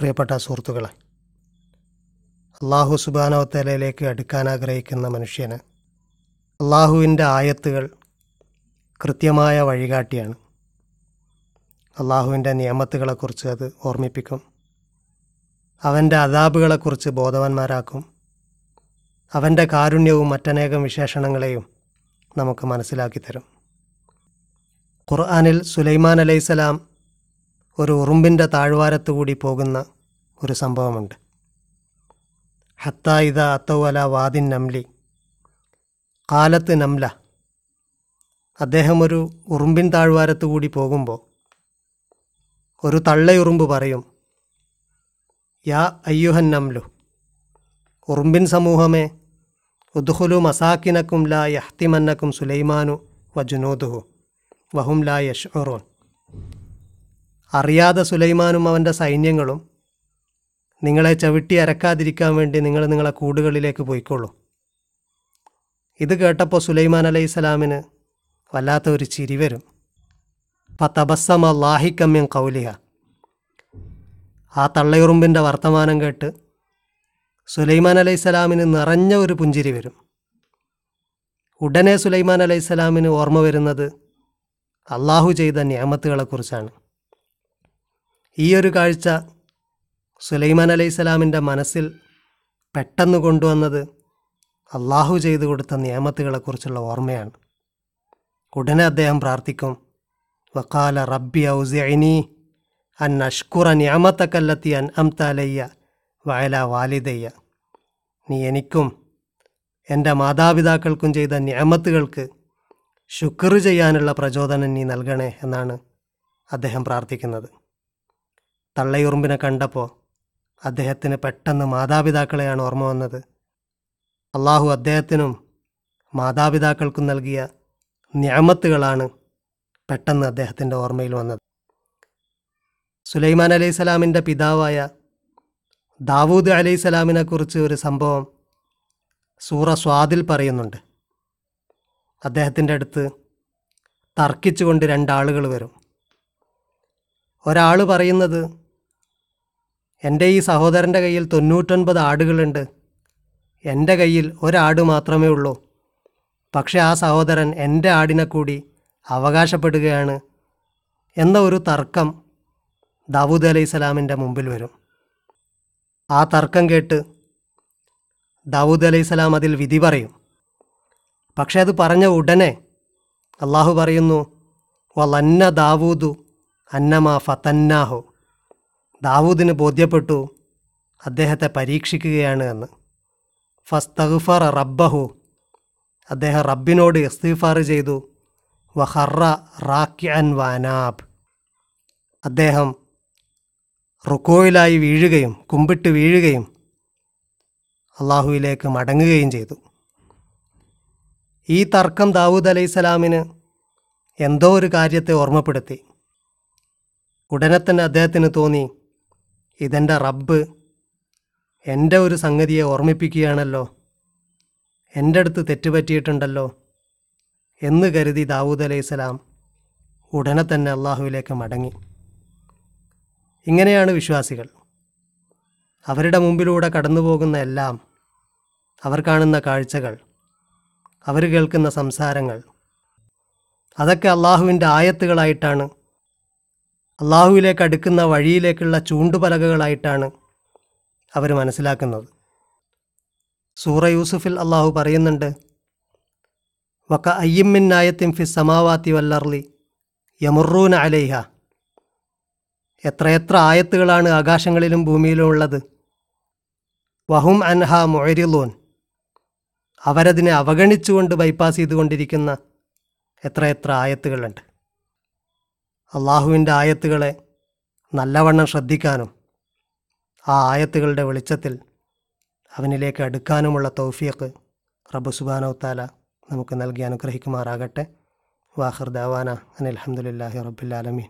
പ്രിയപ്പെട്ട സുഹൃത്തുക്കളെ അള്ളാഹു സുബാനോത്തലയിലേക്ക് അടുക്കാൻ ആഗ്രഹിക്കുന്ന മനുഷ്യന് അള്ളാഹുവിന്റെ ആയത്തുകൾ കൃത്യമായ വഴികാട്ടിയാണ്. അള്ളാഹുവിന്റെ നിയമത്തുകളെക്കുറിച്ച് അത് ഓർമ്മിപ്പിക്കും. അവന്റെ അതാബുകളെക്കുറിച്ച് ബോധവാന്മാരാക്കും. അവന്റെ കാരുണ്യവും മറ്റനേകം വിശേഷണങ്ങളെയും നമുക്ക് മനസ്സിലാക്കി തരും. ഖുർആാനിൽ സുലൈമാൻ അലൈഹിസ്സലാം ഒരു ഉറുമ്പിന്റെ താഴ്വാരത്തുകൂടി പോകുന്ന ഒരു സംഭവമുണ്ട്. ഹത്ത ഇത അത്തവല വാദിൻ നംലി. കാലത്ത് നംല. അദ്ദേഹം ഒരു ഉറുമ്പിൻ താഴ്വാരത്തുകൂടി പോകുമ്പോൾ ഒരു തള്ളയുറുമ്പ് പറയും യാ അയ്യുഹൻ നംലു ഉറുമ്പിൻ സമൂഹമേ ഉദ്ഹുലു മസാക്കിനക്കും ലാ യഹ്തിമന്നക്കും സുലൈമാനു വജുനൂദുഹു വഹും ലാ യഷ്ഉറൂൻ അറിയാതെ സുലൈമാനും അവന്റെ സൈന്യങ്ങളും നിങ്ങളെ ചവിട്ടി അരക്കാതിരിക്കാൻ വേണ്ടി നിങ്ങൾ നിങ്ങളെ കൂടുകളിലേക്ക് പോയിക്കൊള്ളൂ ഇത് കേട്ടപ്പോൾ സുലൈമാൻ അലൈഹി സ്വലാമിന് വല്ലാത്ത ഒരു ചിരി വരും. പത്തബസ്സമ ലാഹിക്കമ്യം കൗലിഹ ആ തള്ളയുറുമ്പിന്റെ വർത്തമാനം കേട്ട് സുലൈമാൻ അലൈഹി സ്വലാമിന് നിറഞ്ഞ ഒരു പുഞ്ചിരി വരും. ഉടനെ സുലൈമാൻ അലൈഹി സ്വലാമിന് ഓർമ്മ വരുന്നത് അള്ളാഹു ചെയ്ത നിയമത്തുകളെക്കുറിച്ചാണ്. ഈ ഒരു കാഴ്ച സുലൈമാൻ അലൈഹി സ്വലാമിന്റെ മനസ്സിൽ പെട്ടെന്ന് കൊണ്ടുവന്നത് അള്ളാഹു ചെയ്തു കൊടുത്ത നിയമത്തുകളെക്കുറിച്ചുള്ള ഓർമ്മയാണ്. ഉടനെ അദ്ദേഹം പ്രാർത്ഥിക്കും വക്കാല റബ്ബി ഔസിഅനി അൻ അഷ്കുറ നിയമത്തക്കല്ലത്തി അൻ അംതാലയ്യ വയല വാലിദയ്യ. നീ എനിക്കും എന്റെ മാതാപിതാക്കൾക്കും ചെയ്ത നിയമത്തുകൾക്ക് ശുക്ർ ചെയ്യാനുള്ള പ്രചോദനം നീ നൽകണേ എന്നാണ് അദ്ദേഹം പ്രാർത്ഥിക്കുന്നത്. തള്ളയുറുമ്പിനെ കണ്ടപ്പോൾ അദ്ദേഹത്തിന് പെട്ടെന്ന് മാതാപിതാക്കളെയാണ് ഓർമ്മ വന്നത്. അള്ളാഹു അദ്ദേഹത്തിനും മാതാപിതാക്കൾക്കും നൽകിയ ഞാമത്തുകളാണ് പെട്ടെന്ന് അദ്ദേഹത്തിന്റെ ഓർമ്മയിൽ വന്നത്. സുലൈമാൻ അലൈഹി സ്വലാമിന്റെ പിതാവായ ദാവൂദ് അലൈഹി സ്വലാമിനെക്കുറിച്ച് ഒരു സംഭവം സൂറ സ്വാദിൽ പറയുന്നുണ്ട്. അദ്ദേഹത്തിന്റെ അടുത്ത് തർക്കിച്ചുകൊണ്ട് രണ്ടാളുകൾ വരും. ഒരാൾ പറയുന്നത് എന്റെ ഈ സഹോദരന്റെ കയ്യിൽ തൊണ്ണൂറ്റൊൻപത് ആടുകളുണ്ട്. എന്റെ കയ്യിൽ ഒരാട് മാത്രമേ ഉള്ളൂ. പക്ഷേ ആ സഹോദരൻ എന്റെ ആടിനെ കൂടി അവകാശപ്പെടുകയാണ് എന്ന ഒരു തർക്കം ദാവൂദ് അലൈഹി സ്വലാമിന്റെ മുമ്പിൽ വരും. ആ തർക്കം കേട്ട് ദാവൂദ് അലൈഹി സ്വലാം അതിൽ വിധി പറയും. പക്ഷേ അത് പറഞ്ഞ ഉടനെ അള്ളാഹു പറയുന്നു വലന്ന ദാവൂദു അന്നമാ ഫതന്നാഹു. ദാവൂദിന് ബോധ്യപ്പെട്ടു അദ്ദേഹത്തെ പരീക്ഷിക്കുകയാണ് എന്ന്. ഫസ്തഗ്ഫർ റബ്ബഹു. അദ്ദേഹം റബ്ബിനോട് ഇസ്തിഫാർ ചെയ്തു. വഹറ റാക്യൻ വാനാബ്. അദ്ദേഹം റുക്കോയിലായി വീഴുകയും കുമ്പിട്ട് വീഴുകയും അള്ളാഹുവിലേക്ക് മടങ്ങുകയും ചെയ്തു. ഈ തർക്കം ദാവൂദ് അലൈഹി സ്വലാമിന് എന്തോ ഒരു കാര്യത്തെ ഓർമ്മപ്പെടുത്തി. ഉടനെ തന്നെ അദ്ദേഹത്തിന് തോന്നി ഇതെന്റെ റബ്ബ്. എന്റെ ഒരു സംഗതിയെ ഓർമ്മിപ്പിക്കുകയാണല്ലോ. എന്റെ അടുത്ത് തെറ്റുപറ്റിയിട്ടുണ്ടല്ലോ എന്ന് കരുതി ദാവൂദ് അലൈഹിസ്സലാം ഉടനെ തന്നെ അള്ളാഹുവിലേക്ക് മടങ്ങി. ഇങ്ങനെയാണ് വിശ്വാസികൾ. അവരുടെ മുമ്പിലൂടെ കടന്നു പോകുന്ന എല്ലാം അവർ കാണുന്ന കാഴ്ചകൾ അവർ കേൾക്കുന്ന സംസാരങ്ങൾ അതൊക്കെ അള്ളാഹുവിന്റെ ആയത്തുകളായിട്ടാണ് അള്ളാഹുവിലേക്ക് അടുക്കുന്ന വഴിയിലേക്കുള്ള ചൂണ്ടുപലകകളായിട്ടാണ് അവർ മനസ്സിലാക്കുന്നത്. സൂറ യൂസുഫിൽ അള്ളാഹു പറയുന്നുണ്ട് വക്ക അയ്യമ്മിൻ നായത്തിൻ ഫി സമാവാത്തി വല്ലർലി യമുറൂന അലൈഹ. എത്രയെത്ര ആയത്തുകളാണ് ആകാശങ്ങളിലും ഭൂമിയിലും ഉള്ളത്. വഹും അൻഹ മൊയരിലൂൻ അവരതിനെ അവഗണിച്ചുകൊണ്ട് ബൈപ്പാസ് ചെയ്തുകൊണ്ടിരിക്കുന്ന എത്രയെത്ര ആയത്തുകളുണ്ട്. അള്ളാഹുവിന്റെ ആയത്തുകളെ നല്ലവണ്ണം ശ്രദ്ധിക്കാനും ആ ആയത്തുകളുടെ വെളിച്ചത്തിൽ അവനിലേക്ക് അടുക്കാനുമുള്ള തൗഫിയക്ക് റബ്ബു സുബാനോ താല നമുക്ക് നൽകി അനുഗ്രഹിക്കുമാറാകട്ടെ. വാഹിർ ദാവാന അനിൽ അഹമ്മദില്ലാഹി റബ്ബുലാലമീൻ